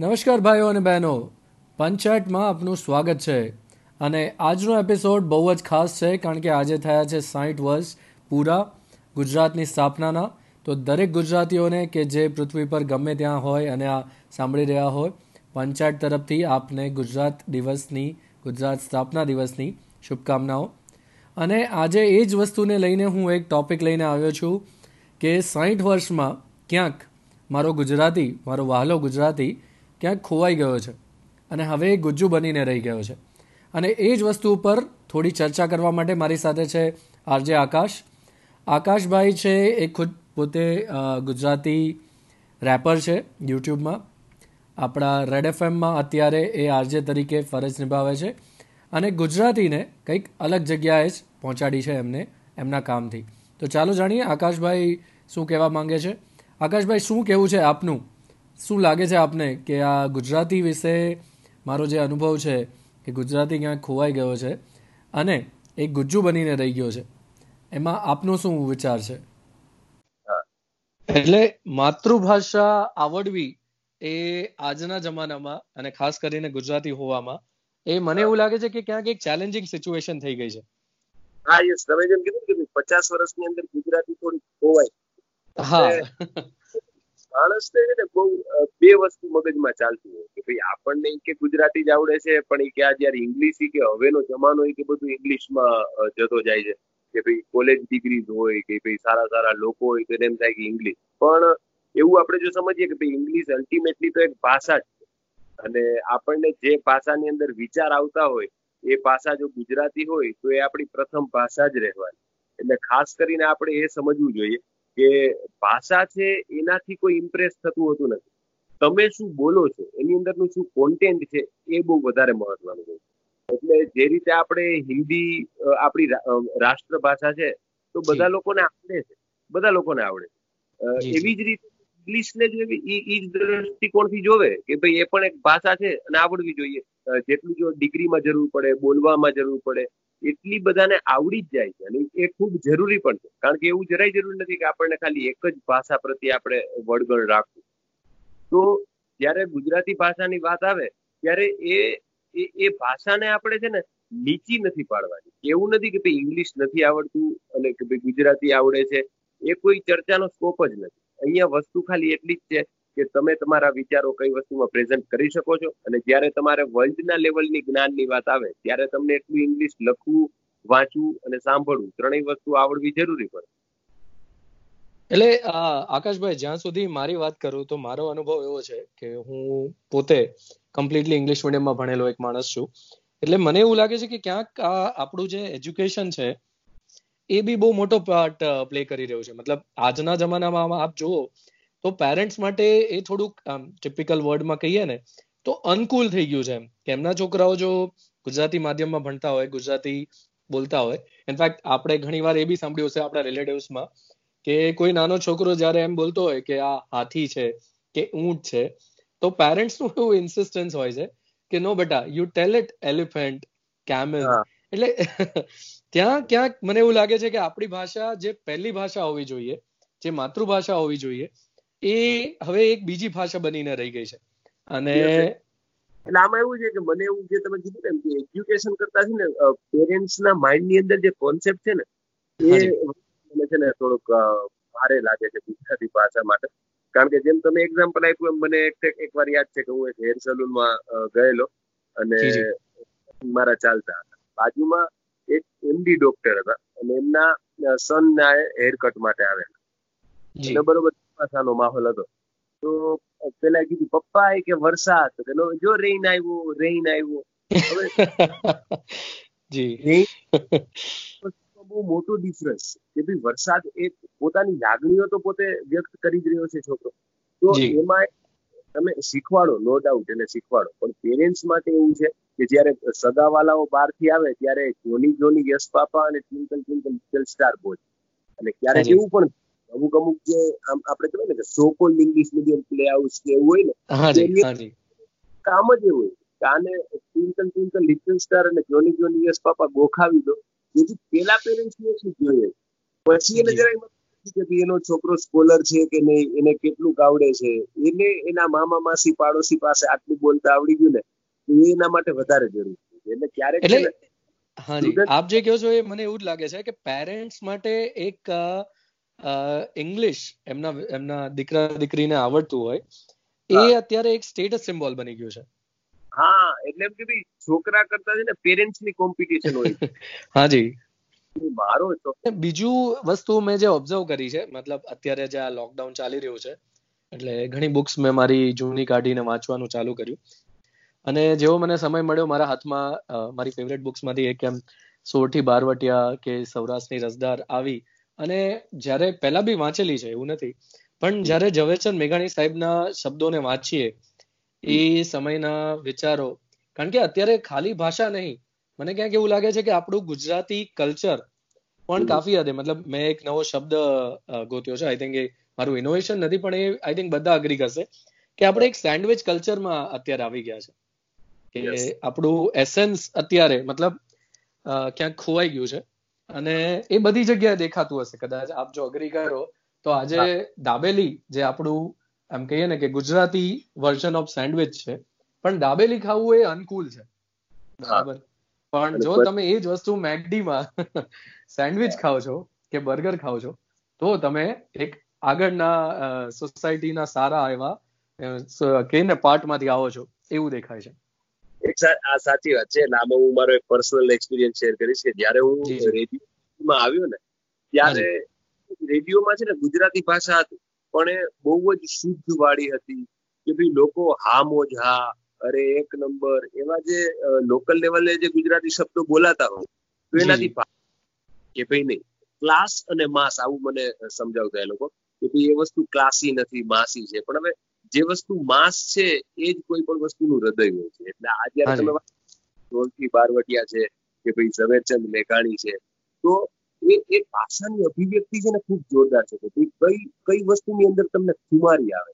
નમસ્કાર ભાઈઓ અને બહેનો. પંચાયતમાં આપનું સ્વાગત છે. અને આજનો એપિસોડ બહુ જ ખાસ છે, કારણ કે આજે થયા છે સાઠ વર્ષ પૂરા ગુજરાતની સ્થાપનાના. તો દરેક ગુજરાતીઓને કે જે પૃથ્વી પર ગમે ત્યાં હોય અને આ સાંભળી રહ્યા હોય, પંચાયત તરફથી આપને ગુજરાત દિવસની, ગુજરાત સ્થાપના દિવસની શુભકામનાઓ. અને આજે એ જ વસ્તુને લઈને હું એક ટોપિક લઈને આવ્યો છું કે સાઠ વર્ષમાં ક્યાંક મારો ગુજરાતી, મારો વહાલો ગુજરાતી ક્યાંક ખોવાઈ ગયો છે અને હવે ગુજ્જુ બનીને રહી ગયો છે. અને એ જ વસ્તુ ઉપર થોડી ચર્ચા કરવા માટે મારી સાથે છે આરજે આકાશ. આકાશભાઈ છે, એ ખુદ પોતે ગુજરાતી રેપર છે યુટ્યુબમાં. આપણા રેડ એફએમમાં અત્યારે એ આરજે તરીકે ફરજ નિભાવે છે અને ગુજરાતીને કંઈક અલગ જગ્યાએ જ પહોંચાડી છે એમને, એમના કામથી. તો ચાલો જાણીએ આકાશભાઈ શું કહેવા માંગે છે. આકાશભાઈ, શું કહેવું છે આપનું? શું લાગે છે આપને કે આ ગુજરાતી વિશે મારો જે અનુભવ છે કે ગુજરાતી ક્યાંક ખોવાઈ ગયો છે અને એક ગુજ્જુ બનીને રહી ગયો છે? એમાં આપનો શું વિચાર છે? એટલે માતૃભાષા આવડવી એ આજના જમાનામાં અને ખાસ કરીને ગુજરાતી હોવામાં એ મને એવું લાગે છે કે ક્યાંક એક ચેલેન્જિંગ સિચ્યુએશન થઈ ગઈ છે. હા યસ. તમે જેમ કીધું કે પચાસ વર્ષની અંદર ગુજરાતી થોડી ખોવાય. હા. માણસ છે ને બહુ બે વસ્તુ મગજમાં ચાલતી હોય કે ભાઈ આપણને કે ગુજરાતી જ આવડે છે, પણ એ કે આ જયારે ઇંગ્લિશ કે હવેનો જમાનો કે બધું ઇંગ્લિશમાં જતો જાય છે. કે ભાઈ કોલેજ ડિગ્રીઝ હોય કે ભાઈ સારા સારા લોકો હોય તો એમ થાય કે ઇંગ્લિશ પણ એવું આપણે જો સમજીએ કે ભાઈ ઇંગ્લિશ અલ્ટિમેટલી તો એક ભાષા જ છે. અને આપણને જે ભાષાની અંદર વિચાર આવતા હોય, એ ભાષા જો ગુજરાતી હોય તો એ આપણી પ્રથમ ભાષા જ રહેવાની. એટલે ખાસ કરીને આપણે એ સમજવું જોઈએ કે ભાષા છે એનાથી કોઈ ઇમ્પ્રેસ થતું હોતું નથી. તમે શું બોલો છો? એની અંદરનું શું કોન્ટેન્ટ છે એ બહુ વધારે મહત્વનું છે. એટલે જે રીતે આપણે હિન્દી આપણી રાષ્ટ્રભાષા છે તો બધા લોકોને આવડે છે. બધા લોકોને આવડે છે. એવી જ રીતે ઇંગ્લિશને જો એ જ દ્રષ્ટિકોણથી જોવે કે ભાઈ એ પણ એક ભાષા છે અને આવડવી જોઈએ. જેટલું જો ડિગ્રીમાં જરૂર પડે બોલવામાં જરૂર પડે એટલી બધાને આવડી જ જાય છે અને એ ખૂબ જરૂરી પણ છે. કારણ કે એવું જરાય જરૂરી નથી કે આપણને ખાલી એક જ ભાષા પ્રત્યે આપણે વળગણ રાખવું. તો જ્યારે ગુજરાતી ભાષાની વાત આવે, ત્યારે એ એ ભાષાને આપણે છે ને નીચી નથી પાડવાની. એવું નથી કે ભાઈ ઇંગ્લિશ નથી આવડતું અને કે ભાઈ ગુજરાતી આવડે છે. એ કોઈ ચર્ચાનો સ્કોપ જ નથી. અહીંયા વસ્તુ ખાલી એટલી જ છે કે તમે તમારા વિચારો કઈ વસ્તુમાં પ્રેઝન્ટ કરી શકો છો? અને જ્યારે તમારે વર્લ્ડના લેવલની જ્ઞાનની વાત આવે, ત્યારે તમને એટલું ઇંગ્લિશ લખવું, વાંચવું અને સાંભળવું ત્રણેય વસ્તુ આવડવી જરૂરી પડે. એટલે આકાશભાઈ, જ્યાં સુધી મારી વાત કરું તો મારો અનુભવ એવો છે કે હું પોતે કમ્પ્લીટલી ઇંગ્લિશ મીડિયમમાં ભણેલો એક માણસ છું. એટલે મને એવું લાગે છે કે ક્યાંક આ આપણું જે એજ્યુકેશન છે, એ બી બહુ મોટો પાર્ટ પ્લે કરી રહ્યું છે. મતલબ આજના જમાનામાં આપ જુઓ તો પેરેન્ટ્સ માટે એ થોડુંક ટિપિકલ વર્ડમાં કહીએ ને તો અનકુલ થઈ ગયું છે એમ. કે એમના છોકરાઓ જો ગુજરાતી માધ્યમમાં ભણતા હોય ગુજરાતી બોલતા હોય ઇનફેક્ટ આપણે ઘણીવાર એ બી સાંભળ્યું હશે આપણા રિલેટિવ્સમાં કે કોઈ નાનો છોકરો જ્યારે એમ બોલતો હોય કે આ હાથી છે કે ઊંટ છે તો પેરેન્ટ્સનું એવું ઇન્સિસ્ટન્સ હોય છે કે નો બેટા you tell it elephant camel એટલે ત્યાં ક્યાંક મને એવું લાગે છે કે આપણી ભાષા જે પહેલી ભાષા હોવી જોઈએ જે માતૃભાષા હોવી જોઈએ એ હવે એક બીજી ભાષા બનીને રહી ગઈ છે. અને એટલે આમાં એવું છે કે મને એવું જે તમે કીધું ને કે એજ્યુકેશન કરતા છે ને પેરેન્ટ્સ ના માઇન્ડની અંદર જે કોન્સેપ્ટ છે ને એ મને છે ને થોડુંક ભારે લાગે છે ગુજરાતી ભાષા માટે. કારણ કે જેમ તમે એક્ઝામ્પલ આપ્યું એમ મને એક વાર યાદ છે કે હું એક હેર સલૂનમાં ગયેલો અને મારા ચાલતા હતા. બાજુમાં એક એમડી ડોક્ટર હતા અને એમના સન ના હેર કટ માટે આવેલા. બરોબર ચોમાસાનો માહોલ હતો. તો પેલા કીધું પપ્પા એ કે વરસાદ? તો જો રેઇન આવ્યો રેઇન આવ્યો. જી. બહુ મોટો ડિફરન્સ કે ભાઈ વરસાદ એ પોતાની લાગણીઓ તો પોતે વ્યક્ત કરી જ રહ્યો છે છોકરો. તો એમાં તમે શીખવાડો નો ડાઉટ એને શીખવાડો. પણ પેરેન્ટ્સ માટે એવું છે કે જયારે સગાવાલાઓ બહારથી આવે ત્યારે જોની જોની યશ પાપા અને twinkle twinkle little star boy અને ક્યારેક એવું પણ અમુક અમુક જે આપણે કહેવાય ને કે so called English medium play house કે એવું હોય ને કામ જ એવું હોય. કે આને ટ્વિંકલ ટ્વિંકલ લિટલ સ્ટાર અને જોની જોની યસ પાપા ગોખાવી દો. જેથી પેલા પેરેન્ટ્સ ને શું જોઈએ? પછી એને જરાય કે એનો છોકરો સ્કોલર છે કે નહીં એને કેટલું આવડે છે. એને એના મામા માસી પાડોશી પાસે આટલું બોલતા આવડી ગયું ને તો એના માટે વધારે જરૂરી છે. એટલે ક્યારેક એટલે હાજી આપ જે કહો છો એ મને એવું જ લાગે છે કે પેરેન્ટ્સ માટે એક ઇંગ્લિશ એમના એમના દીકરા દીકરીને આવડતું હોય એ અત્યારે એક સ્ટેટસ સિમ્બોલ બની ગયું છે. હા એટલે એમ કે છોકરા કરતા છે ને પેરેન્ટ્સની કોમ્પિટિશન હોય. હાજી મારો બીજું વસ્તુ મેં જે ઓબ્ઝર્વ કરી છે મતલબ અત્યારે જે આ લોકડાઉન ચાલી રહ્યું છે એટલે ઘણી બુક્સ મેં મારી જૂની કાઢીને વાંચવાનું ચાલુ કર્યું. અને જેવો મને સમય મળ્યો મારા હાથમાં મારી ફેવરેટ બુક્સમાંથી એક એમ સોરઠી બારવટિયા કે સૌરાષ્ટ્રની રસદાર આવી અને જ્યારે પહેલા બી વાંચેલી છે એવું નથી. પણ જ્યારે ઝવેરચંદ મેઘાણી સાહેબના શબ્દોને વાંચીએ એ સમયના વિચારો કારણ કે અત્યારે ખાલી ભાષા નહીં મને ક્યાંક એવું લાગે છે કે આપણું ગુજરાતી કલ્ચર પણ કાફી હદે મતલબ મેં એક નવો શબ્દ ગોત્યો છે. આઈ થિંક એ મારું ઇનોવેશન નથી પણ એ આઈ થિંક બધા અગ્રી કરશે કે આપણે એક સેન્ડવિચ કલ્ચરમાં અત્યારે આવી ગયા છે. કે આપણું એસેન્સ અત્યારે મતલબ ક્યાંક ખોવાઈ ગયું છે. અને એ બધી જગ્યાએ દેખાતું હશે. કદાચ આપ જો અગ્રી કરો તો આજે દાબેલી જે આપણું એમ કહીએ ને કે ગુજરાતી વર્ઝન ઓફ સેન્ડવિચ છે પણ દાબેલી ખાવું એ અનકુલ છે. બરાબર? પણ જો તમે એ જ વસ્તુ મેગડીમાં સેન્ડવિચ ખાઓ છો કે બર્ગર ખાઓ છો તો તમે એક આગળના સોસાયટીના સારા એવા કે પાર્ટમાંથી આવો છો એવું દેખાય છે. એક આ સાચી વાત છે. એટલે આમાં હું મારો એક પર્સનલ એક્સપિરિયન્સ શેર કરીશ કે જયારે હું. રેડિયોમાં આવ્યો ને ત્યારે રેડિયોમાં છે ને ગુજરાતી ભાષા હતી પણ એ બહુ જ શુદ્ધ વાળી હતી કે ભાઈ લોકો હા મોજ હા અરે એક નંબર એવા જે લોકલ લેવલે જે ગુજરાતી શબ્દો બોલાતા હોય તો એનાથી કે ભાઈ નહીં ક્લાસ અને માસ આવું મને સમજાવતા એ લોકો કે ભાઈ એ વસ્તુ ક્લાસી નથી માસી છે. પણ હવે જે વસ્તુ માસ છે એ જ કોઈ પણ વસ્તુનું હૃદય હોય છે. એટલે આ જયારે તમે ઢોલકી બારવટિયા છે કે ભાઈ ઝવેરચંદ મેઘાણી છે તો એ એ ભાષાની અભિવ્યક્તિ છે ને ખૂબ જોરદાર છે. કે ભાઈ કઈ કઈ વસ્તુની અંદર તમને ખુમારી આવે?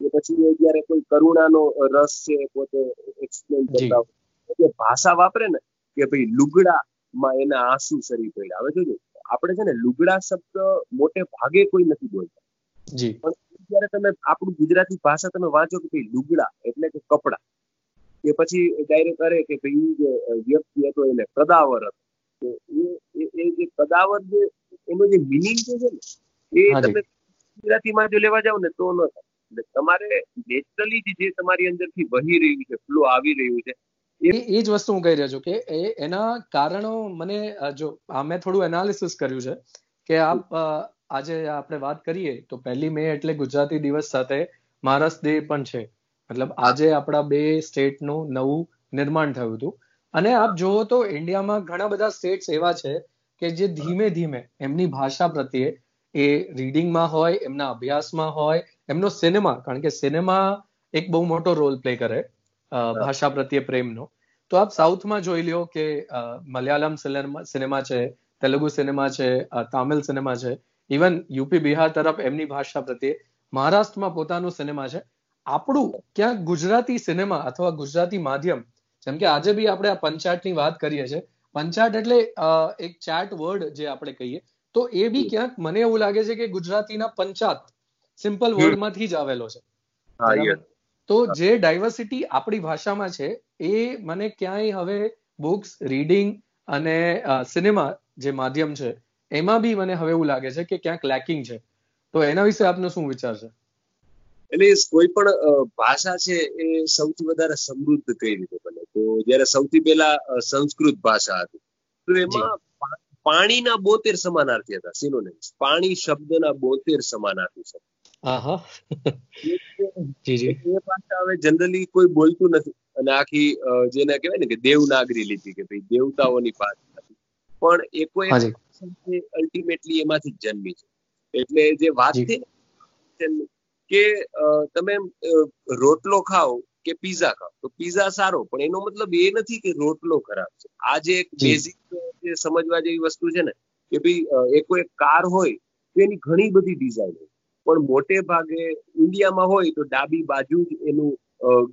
કે પછી જયારે કોઈ કરુણાનો રસ છે પોતે એક્સપ્લેન કરતા હોય ભાષા વાપરે ને કે ભાઈ લુગડા માં એના આંસુ સરી પડ્યા. હવે જોજો આપણે છે ને લુગડા શબ્દ મોટે ભાગે કોઈ નથી બોલતા. જી. જ્યારે તમે આપણું ગુજરાતી ભાષા તમે વાંચો કે ભાઈ લુગડા એટલે કે કપડા. કે પછી ડાયરેક્ટ કરે કે ભાઈ જે વ્યક્તિ હતો એને કદાવર હતો. તો એ- જે કદાવર જે એનો જે મિનિંગ છે ને એ તમે ગુજરાતીમાં જો લેવા જાવ ને તો ન થાય. એટલે તમારે નેચરલી જે તમારી અંદરથી વહી રહ્યું છે ફ્લો આવી રહ્યું છે એ એ જ વસ્તુ હું કહી રહ્યો છું કે એ એના કારણો મને જો મેં થોડું એનાલિસિસ કર્યું છે કે આપ અ, આજે આપણે વાત કરીએ તો પહેલી મે એટલે ગુજરાતી દિવસ સાથે મહારાષ્ટ્ર ડે પણ છે. મતલબ આજે આપણા બે સ્ટેટનું નવું નિર્માણ થયું હતું. અને આપ જુઓ તો ઇન્ડિયામાં ઘણા બધા સ્ટેટ્સ એવા છે કે જે ધીમે ધીમે એમની ભાષા પ્રત્યે એ રીડિંગમાં હોય એમના અભ્યાસમાં હોય એમનો સિનેમા કારણ કે સિનેમા એક બહુ મોટો રોલ પ્લે કરે ભાષા પ્રત્યે પ્રેમનો. તો આપ સાઉથમાં જોઈ લ્યો કે મલયાલમ સિનેમા સિનેમા છે તેલુગુ સિનેમા છે તામિલ સિનેમા છે. ઇવન યુપી બિહાર તરફ એમની ભાષા પ્રત્યે મહારાષ્ટ્રમાં પોતાનું સિનેમા છે. આપણું ક્યાંક ગુજરાતી સિનેમા અથવા ગુજરાતી માધ્યમ જેમ કે આજે બી આપણે આ પંચાટની વાત કરીએ છીએ પંચાટ એટલે એક ચાટ વર્ડ જે આપણે કહીએ તો એ બી ક્યાંક મને એવું લાગે છે કે ગુજરાતીના પંચાત સિમ્પલ વર્ડમાંથી જ આવેલો છે. તો જે ડાયવર્સિટી આપણી ભાષામાં છે એ મને ક્યાંય હવે બુક્સ રીડિંગ અને સિનેમા જે માધ્યમ છે એમાં બી મને હવે એવું લાગે છે કે ક્યાંક લેકિંગ છે. તો એના વિશે આપનો શું વિચાર છે? એટલે કોઈ પણ ભાષા છે એ સૌથી વધારે સમૃદ્ધ કઈ રીતે બને? તો જયારે સૌથી પહેલા સંસ્કૃત ભાષા હતી તો એમાં પાણીના બોતેર સમાનાર્થી હતા સિનોનિમ્સ પાણી શબ્દના બોતેર સમાનાર્થી જી એ ભાષા હવે જનરલી કોઈ બોલતું નથી. અને આખી જેને કહેવાય ને કે દેવનાગરી લીધી કે ભાઈ દેવતાઓની ભાષા પણ એ કોઈ અલ્ટિમેટલી એમાંથી જ જન્મી છે. એટલે જે વાત છે કે તમે રોટલો ખાઓ કે પીઝા ખાઓ તો પીઝા સારો પણ એનો મતલબ એ નથી કે રોટલો ખરાબ છે. આ જે એક બેઝિક જે સમજવા જેવી વસ્તુ છે ને કે ભાઈ એક કાર હોય તો એની ઘણી બધી ડિઝાઇન હોય. પણ મોટે ભાગે ઇન્ડિયામાં હોય તો ડાબી બાજુ જ એનું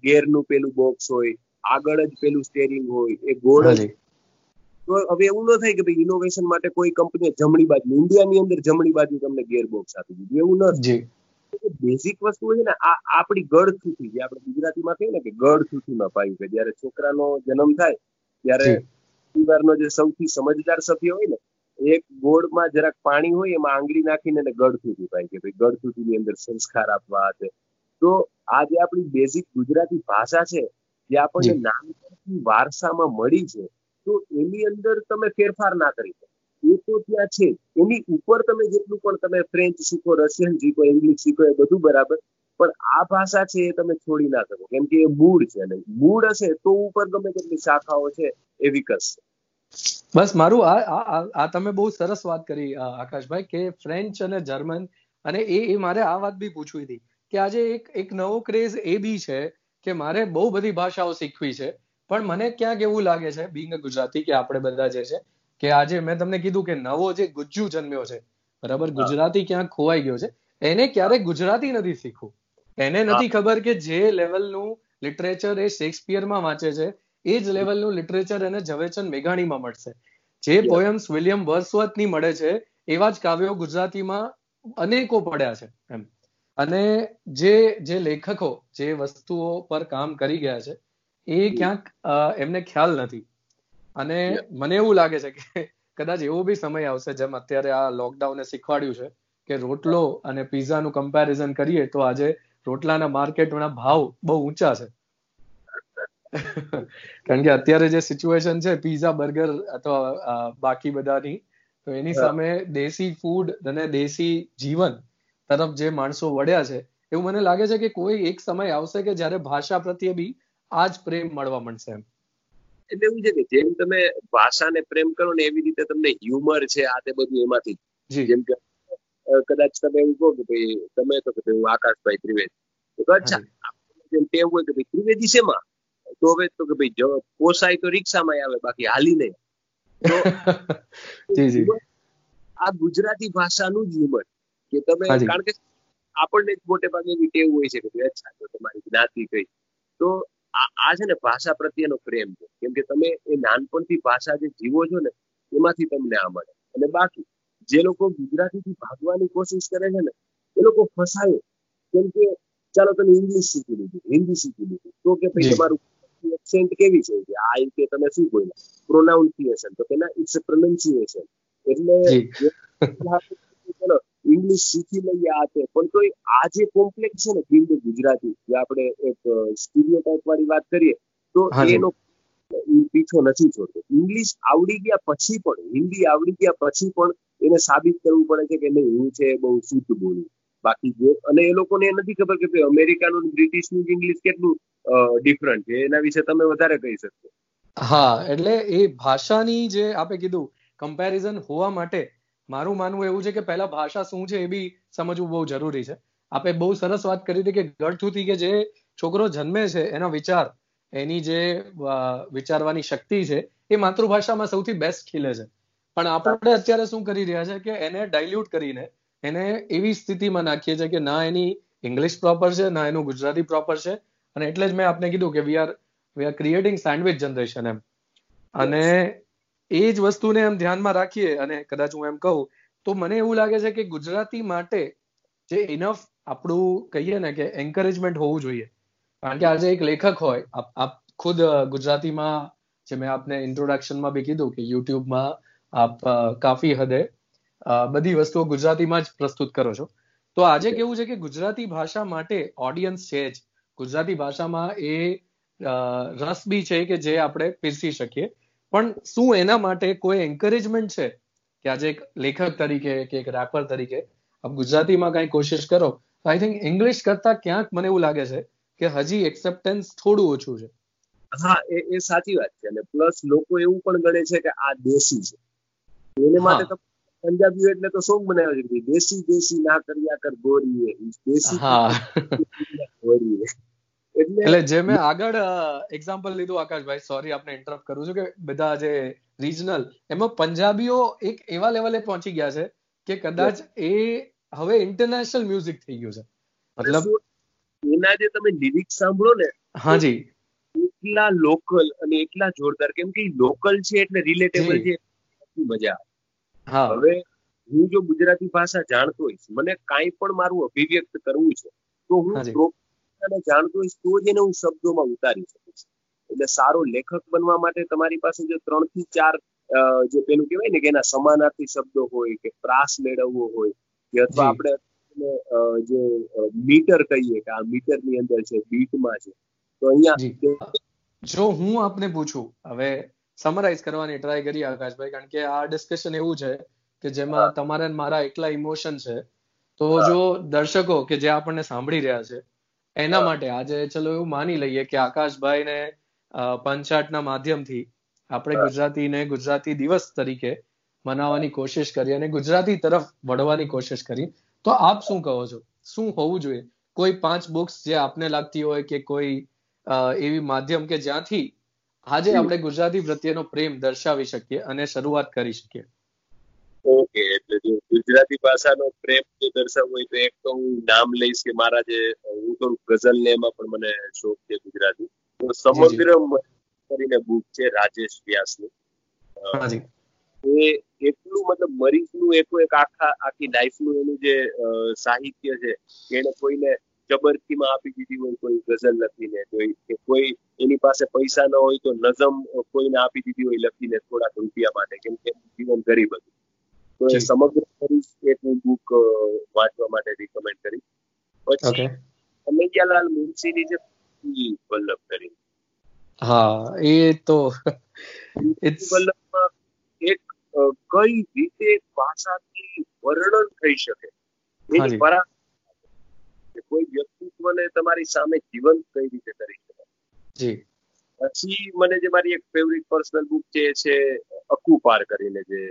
ગેરનું પેલું બોક્સ હોય આગળ જ પેલું સ્ટેરિંગ હોય એ ગોળ તો હવે એવું ન થાય કે ભાઈ ઇનોવેશન માટે કોઈ કંપની જમણી બાજુ ઇન્ડિયાની અંદર જમણી બાજુ તમને ગેરબોક્સ આપી દીધું. એવું ન બેઝિક વસ્તુ છે ને આ આપણી ગળથૂથી જે આપણે ગુજરાતીમાં કહીએ ને કે ગળથુથીમાં પાયું કે જયારે છોકરાનો જન્મ થાય ત્યારે પરિવારનો જે સૌથી સમજદાર સભ્ય હોય ને એક ગોળમાં જરાક પાણી હોય એમાં આંગળી નાખીને એને ગળથૂથી પાય કે ભાઈ ગળથુથીની અંદર સંસ્કાર આપવા છે. તો આ જે આપણી બેઝિક ગુજરાતી ભાષા છે જે આપણને. નાનપણથી વારસામાં મળી છે તો એની અંદર તમે ફેરફાર ના કરી શકો. એ તો ત્યાં છે. એની ઉપર તમે જેટલું પણ તમે ફ્રેન્ચ શીખો રશિયન શીખો ઇંગ્લિશ શીખો, એ બધું બરાબર. પણ આ ભાષા છે એ તમે છોડી ના શકો. કેમ કે એ મૂળ છે અને મૂળ હશે તો ઉપર ગમે તેટલી શાખાઓ છે એ વિકસશે. બસ મારું આ આ તમે બહુ સરસ વાત કરી આકાશભાઈ, કે ફ્રેન્ચ અને જર્મન અને એ એ મારે આ વાત બી પૂછવી હતી કે આજે એક એક નવો ક્રેઝ એ બી છે કે મારે બહુ બધી ભાષાઓ શીખવી છે. પણ મને ક્યાંક એવું લાગે છે બિંગ ગુજરાતી કે આપણે બધા જે છે કે આજે મેં તમને કીધું કે નવો જે ગુજ્જુ જન્મ્યો છે બરાબર? ગુજરાતી ક્યાંક ખોવાઈ ગયો છે. એને ક્યારેક ગુજરાતી નથી શીખવું. એને નથી ખબર કે જે લેવલનું લિટરેચર એ શેક્સપિયરમાં વાંચે છે એ જ લેવલનું લિટરેચર એને ઝવેરચંદ મેઘાણીમાં મળશે. જે. પોયમ્સ વિલિયમ વર્સવર્થની મળે છે એવા જ કાવ્યો ગુજરાતીમાં અનેકો પડ્યા છે એમ. અને જે જે લેખકો જે વસ્તુઓ પર કામ કરી ગયા છે એ ક્યાંક એમને ખ્યાલ નથી. અને મને એવું લાગે છે કે કદાચ એવો બી સમય આવશે જેમ અત્યારે આ લોકડાઉને શીખવાડ્યું છે કે રોટલો અને પીઝાનું કમ્પેરિઝન કરીએ તો આજે રોટલાના માર્કેટના ભાવ બહુ ઊંચા છે. કારણ કે અત્યારે જે સિચ્યુએશન છે પીઝા બર્ગર અથવા બાકી બધાની તો એની સામે દેશી ફૂડ અને દેશી જીવન તરફ જે માણસો વળ્યા છે એવું મને લાગે છે કે કોઈ એક સમય આવશે કે જ્યારે ભાષા પ્રત્યે બી આ જ પ્રેમ મળવા મળશે એમ. એટલે એવું છે કે જેમ તમે ભાષાને પ્રેમ કરો ને એવી રીતે તમને હ્યુમર છે આ તે બધું એમાંથી. જેમ કે કદાચ તમે એવું કહો કે ભાઈ તમે તો કે હું આકાશભાઈ ત્રિવેદી. તો અચ્છા જેમ ટેવ હોય કે ભાઈ ત્રિવેદી શેમાં? તો હવે તો કે ભાઈ પોસાય તો રિક્ષામાં આવે બાકી હાલી નહીં. જી જી. આ ગુજરાતી ભાષાનું જ હ્યુમર કે તમે કારણ કે આપણને જ મોટે ભાગે એવી ટેવ હોય છે કે ભાઈ અચ્છા તો તમારી જ્ઞાતિ કઈ. તો આ આ છે ને ભાષા પ્રત્યેનો પ્રેમ છે. કેમ કે તમે એ નાનપણથી ભાષા જે જીવો છો ને એમાંથી તમને આ મળે. અને બાકી જે લોકો ગુજરાતીથી ભાગવાની કોશિશ કરે છે ને એ લોકો ફસાય. કેમ કે ચાલો તમે ઇંગ્લિશ શીખી લીધું હિન્દી શીખી લીધું. તો કે ભાઈ તમારું એક્સેન્ટ કેવી છે? કે આ કે તમે શું બોલ્યા? પ્રોનાઉન્સિએશન તો કે ના ઇટ્સ પ્રોનાઉન્સિએશન એટલે ચલો ઇંગ્લિશ શીખી લઈએ આ તે. પણ તો આ જે કોમ્પ્લેક્સ છે ને ફિલ્ડ ગુજરાતી જે આપણે એક સ્ટીરિયોટાઇપ વાળી વાત કરીએ તો એનો પીછો નથી છોડતો. ઇંગ્લિશ આવડી ગયા પછી પણ હિન્દી આવડી ગયા પછી પણ એને સાબિત કરવું પડે છે કે નહીં હું છે બહુ શુદ્ધ બોલું. બાકી જે અને એ લોકોને એ નથી ખબર કે ભાઈ અમેરિકાનું બ્રિટિશનું ઇંગ્લિશ કેટલું ડિફરન્ટ છે. એના વિશે તમે વધારે કહી શકશો. હા એટલે એ ભાષાની જે આપે કીધું કમ્પેરિઝન હોવા માટે મારું માનવું એવું છે કે પહેલા ભાષા શું છે એ બી સમજવું બહુ જરૂરી છે. આપે બહુ સરસ વાત કરી હતી કે ગળથુથી કે જે છોકરો જન્મે છે, એનો વિચાર, એની જે વિચારવાની શક્તિ છે, એ માતૃભાષામાં સૌથી બેસ્ટ ખીલે છે. પણ આપણે અત્યારે શું કરી રહ્યા છે કે એને ડાયલ્યુટ કરીને એને એવી સ્થિતિમાં નાખીએ છીએ કે ના એની ઇંગ્લિશ પ્રોપર છે, ના એનું ગુજરાતી પ્રોપર છે. અને એટલે જ મેં આપને કીધું કે we are we are creating sandwich generation એમ. અને એ જ વસ્તુને એમ ધ્યાનમાં રાખીએ અને કદાચ હું એમ કહું તો મને એવું લાગે છે કે ગુજરાતી માટે જે ઇનફ આપણું કહીએ ને કે એન્કરેજમેન્ટ હોવું જોઈએ. કારણ કે આજે એક લેખક હોય આપ ખુદ ગુજરાતીમાં જે મેં આપને ઇન્ટ્રોડક્શનમાં બી કીધું કે યુટ્યુબમાં આપ કાફી હદે બધી વસ્તુઓ ગુજરાતીમાં જ પ્રસ્તુત કરો છો. તો આજે કેવું છે કે ગુજરાતી ભાષા માટે ઓડિયન્સ છે જ. ગુજરાતી ભાષામાં એ રસ બી છે કે જે આપણે પીરસી શકીએ. પણ શું એના માટે કોઈ એન્કરેજમેન્ટ છે? કે આજે એક લેખક તરીકે કે એક રેપર તરીકે આપ ગુજરાતીમાં કઈ કોશિશ કરો તો આઈ થિંક ઇંગ્લિશ કરતા ક્યાંક મને એવું લાગે છે કે હજી એક્સેપ્ટન્સ થોડું ઓછું છે. હા એ એ સાચી વાત છે. અને પ્લસ લોકો એવું પણ ગણે છે કે આ દેશી છે. એને માટે તો પંજાબીઓ એટલે તો સોંગ બનાવ્યો છે દેશી દેશી ના કર્યા કર ગોરીએ. દેશી હા. ગોરીએ. એટલે જે મેં આગળ એક્ઝામ્પલ લીધું આકાશભાઈ સોરી આપને ઇન્ટરપ્ટ કરું છું કે બધા જે રીજનલ એમાં પંજાબીઓ એક એવા લેવલે પહોંચી ગયા છે કે કદાચ એ હવે ઇન્ટરનેશનલ મ્યુઝિક થઈ ગયું છે. મતલબ એના જે તમે લિરિક્સ સાંભળો ને હાજી એટલા લોકલ અને એટલા જોરદાર કેમ કે લોકલ છે એટલે રિલેટેબલ છે મજા આવે. હા. હવે હું જો ગુજરાતી ભાષા જાણતો હોઈશ મને કાંઈ પણ મારું અભિવ્યક્ત કરવું છે તો હું હાજી. જાણતો હોઈશ તો જ એને હું શબ્દોમાં ઉતારી શકીશ એટલે સારો લેખક બનવા માટે તમારી પાસે જે ત્રણથી ચાર જે પેલું કહેવાય ને કે એના સમાનાર્થી શબ્દો હોય કે પ્રાસ મેળવવો હોય કે અથવા આપણે જે મીટર કહીએ કે આ મીટરની અંદર છે બીટમાં છે તો અહીંયા જો. હું આપને પૂછું હવે સમરાઈઝ કરવાની ટ્રાય કરીએ આકાશભાઈ કારણ કે આ ડિસ્કશન એવું છે કે જેમાં તમારા મારા એકલા ઇમોશન છે. તો જો દર્શકો કે જે આપણને સાંભળી રહ્યા છે એના માટે આજે ચલો એવું માની લઈએ કે આકાશભાઈ ને પંચાટના માધ્યમથી આપણે. ગુજરાતીને ગુજરાતી દિવસ તરીકે મનાવવાની કોશિશ કરી અને ગુજરાતી તરફ વળવાની કોશિશ કરી. તો આપ શું કહો છો? શું હોવું જોઈએ? કોઈ પાંચ બુક્સ જે આપને લાગતી હોય કે કોઈ એવી માધ્યમ કે જ્યાંથી આજે આપણે ગુજરાતી પ્રત્યેનો પ્રેમ દર્શાવી શકીએ અને શરૂઆત કરી શકીએ? જો ગુજરાતી ભાષાનો પ્રેમ જો દર્શાવવો હોય તો એક તો હું નામ લઈશ કે મારા જે હું તો ગઝલ ને એમાં પણ મને શોખ છે ગુજરાતી. તો સમગ્ર કરીને બુક છે રાજેશ વ્યાસની. એ એટલું મતલબ મરીઝનું એકો એક આખા આખી લાઈફનું એનું જે સાહિત્ય છે કે એને કોઈને જબરદસ્તીમાં આપી દીધી હોય કોઈ ગઝલ લખીને કોઈ કે કોઈ એની પાસે પૈસા ન હોય તો નઝમ કોઈને આપી દીધી હોય લખીને થોડાક રૂપિયા માટે કેમ કે જીવન ગરીબ હતું. તો એ સમગ્ર એક હું બુક વાંચવા માટે રિકમેન્ડ કરી. પછી કનૈયાલાલ મુનશીની જે વલ્લભ કરી. હા એ તો વલ્લભમાં એક કઈ રીતે ભાષાથી વર્ણન થઈ શકે એની. પરા કોઈ વ્યક્તિત્વને તમારી સામે જીવંત કઈ રીતે કરી શકાય. જી. પછી મને જે મારી એક ફેવરિટ પર્સનલ બુક છે એ છે અકુપાર કરીને જે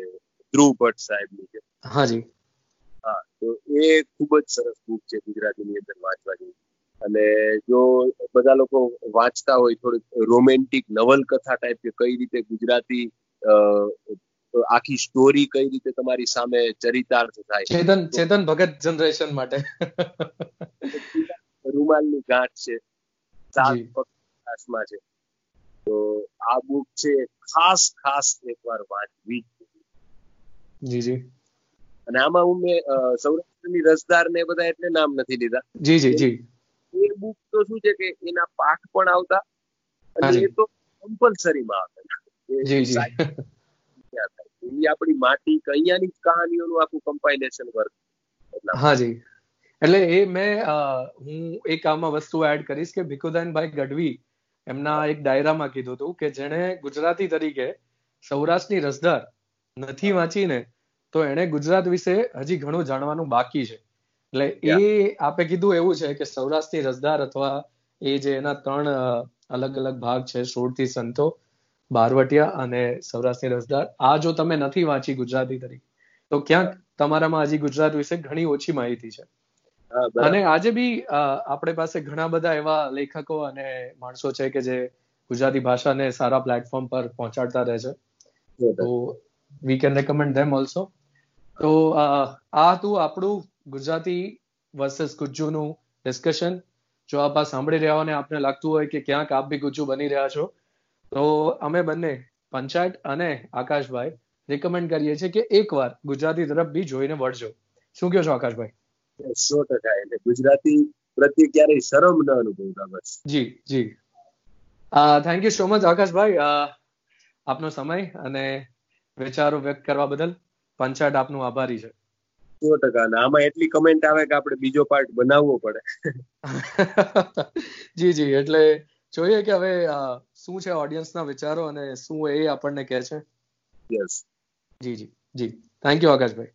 ધ્રુવ ભટ્ટ સાહેબની છે હાજી. હા તો એ ખૂબ જ સરસ બુક છે ગુજરાતીની અંદર વાંચવા જેવી અને જો બધા લોકો વાંચતા હોય થોડીક રોમેન્ટિક નવલકથા ટાઈપ કે કઈ રીતે ગુજરાતી આખી સ્ટોરી કઈ રીતે તમારી સામે ચરિતાર્થ થાય. ચેતન ચેતન ભગત જનરેશન માટે. રૂમાલની ગાંઠ છે. સાત. છે. તો આ બુક છે ખાસ ખાસ એકવાર વાંચવી જ. જી જી. અને આમાં હું મેં સૌરાષ્ટ્રની રસદાર ને બધા એટલે નામ નથી લીધા. જી જી જી. એ બુક તો શું છે કે એના પાઠ પણ આવતા અને. એ તો કમ્પલસરીમાં આવતા. જી જી. આપણી માટી અહીંયાની કહાનીઓનું આખું કમ્પાઇલેશન વર્ક હા જી. એટલે એ મેં હું એક આમાં વસ્તુ એડ કરીશ કે ભીખુદાનભાઈ ગઢવી એમના એક ડાયરામાં કીધું હતું કે જેણે ગુજરાતી તરીકે સૌરાષ્ટ્રની રસધાર નથી વાંચીને તો એને ગુજરાત વિશે હજી ઘણું જાણવાનું બાકી છે. એટલે એ આપે કીધું એવું છે કે સૌરાષ્ટ્રની રસદાર અથવા એ જે એના ત્રણ અલગ અલગ ભાગ છે સોળથી સંતો બારવટિયા અને સૌરાષ્ટ્રની રસદાર આ જો તમે નથી વાંચી ગુજરાતી તરીકે તો ક્યાંક તમારામાં હજી ગુજરાત વિશે ઘણી ઓછી માહિતી છે. અને આજે બી આપણે પાસે ઘણા બધા એવા લેખકો અને માણસો છે કે જે ગુજરાતી ભાષાને સારા પ્લેટફોર્મ પર પહોંચાડતા રહે છે. તો we can recommend them also તો આ હતું આપણું ગુજરાતી વર્સેસ ગુજ્જુનું ડિસ્કશન જો આપ આ સાંભળી રહ્યા હોય અને આપને લાગતું હોય કે ક્યાંક આપ બી ગુજ્જુ બની રહ્યા છો તો અમે બંને પંચાયત અને આકાશભાઈ રેકમેન્ડ કરીએ છીએ કે એકવાર ગુજરાતી તરફ બી જોઈને વળજો. શું કહો છો આકાશભાઈ? સો ટકા. એટલે ગુજરાતી પ્રત્યે ક્યારેય શરમ ન અનુભવતા બસ. જી જી. થેન્ક યુ સો મચ આકાશભાઈ. આપનો સમય અને વિચારો વ્યક્ત કરવા બદલ પંચાયત આપનું આભારી છે. સો ટકા. આમાં એટલી કમેન્ટ આવે કે આપણે બીજો પાર્ટ બનાવવો પડે. જી જી. એટલે જોઈએ કે હવે શું છે ઓડિયન્સના વિચારો અને શું એ આપણને કહે છે. યસ જી જી. જી. Thank you આકાશભાઈ.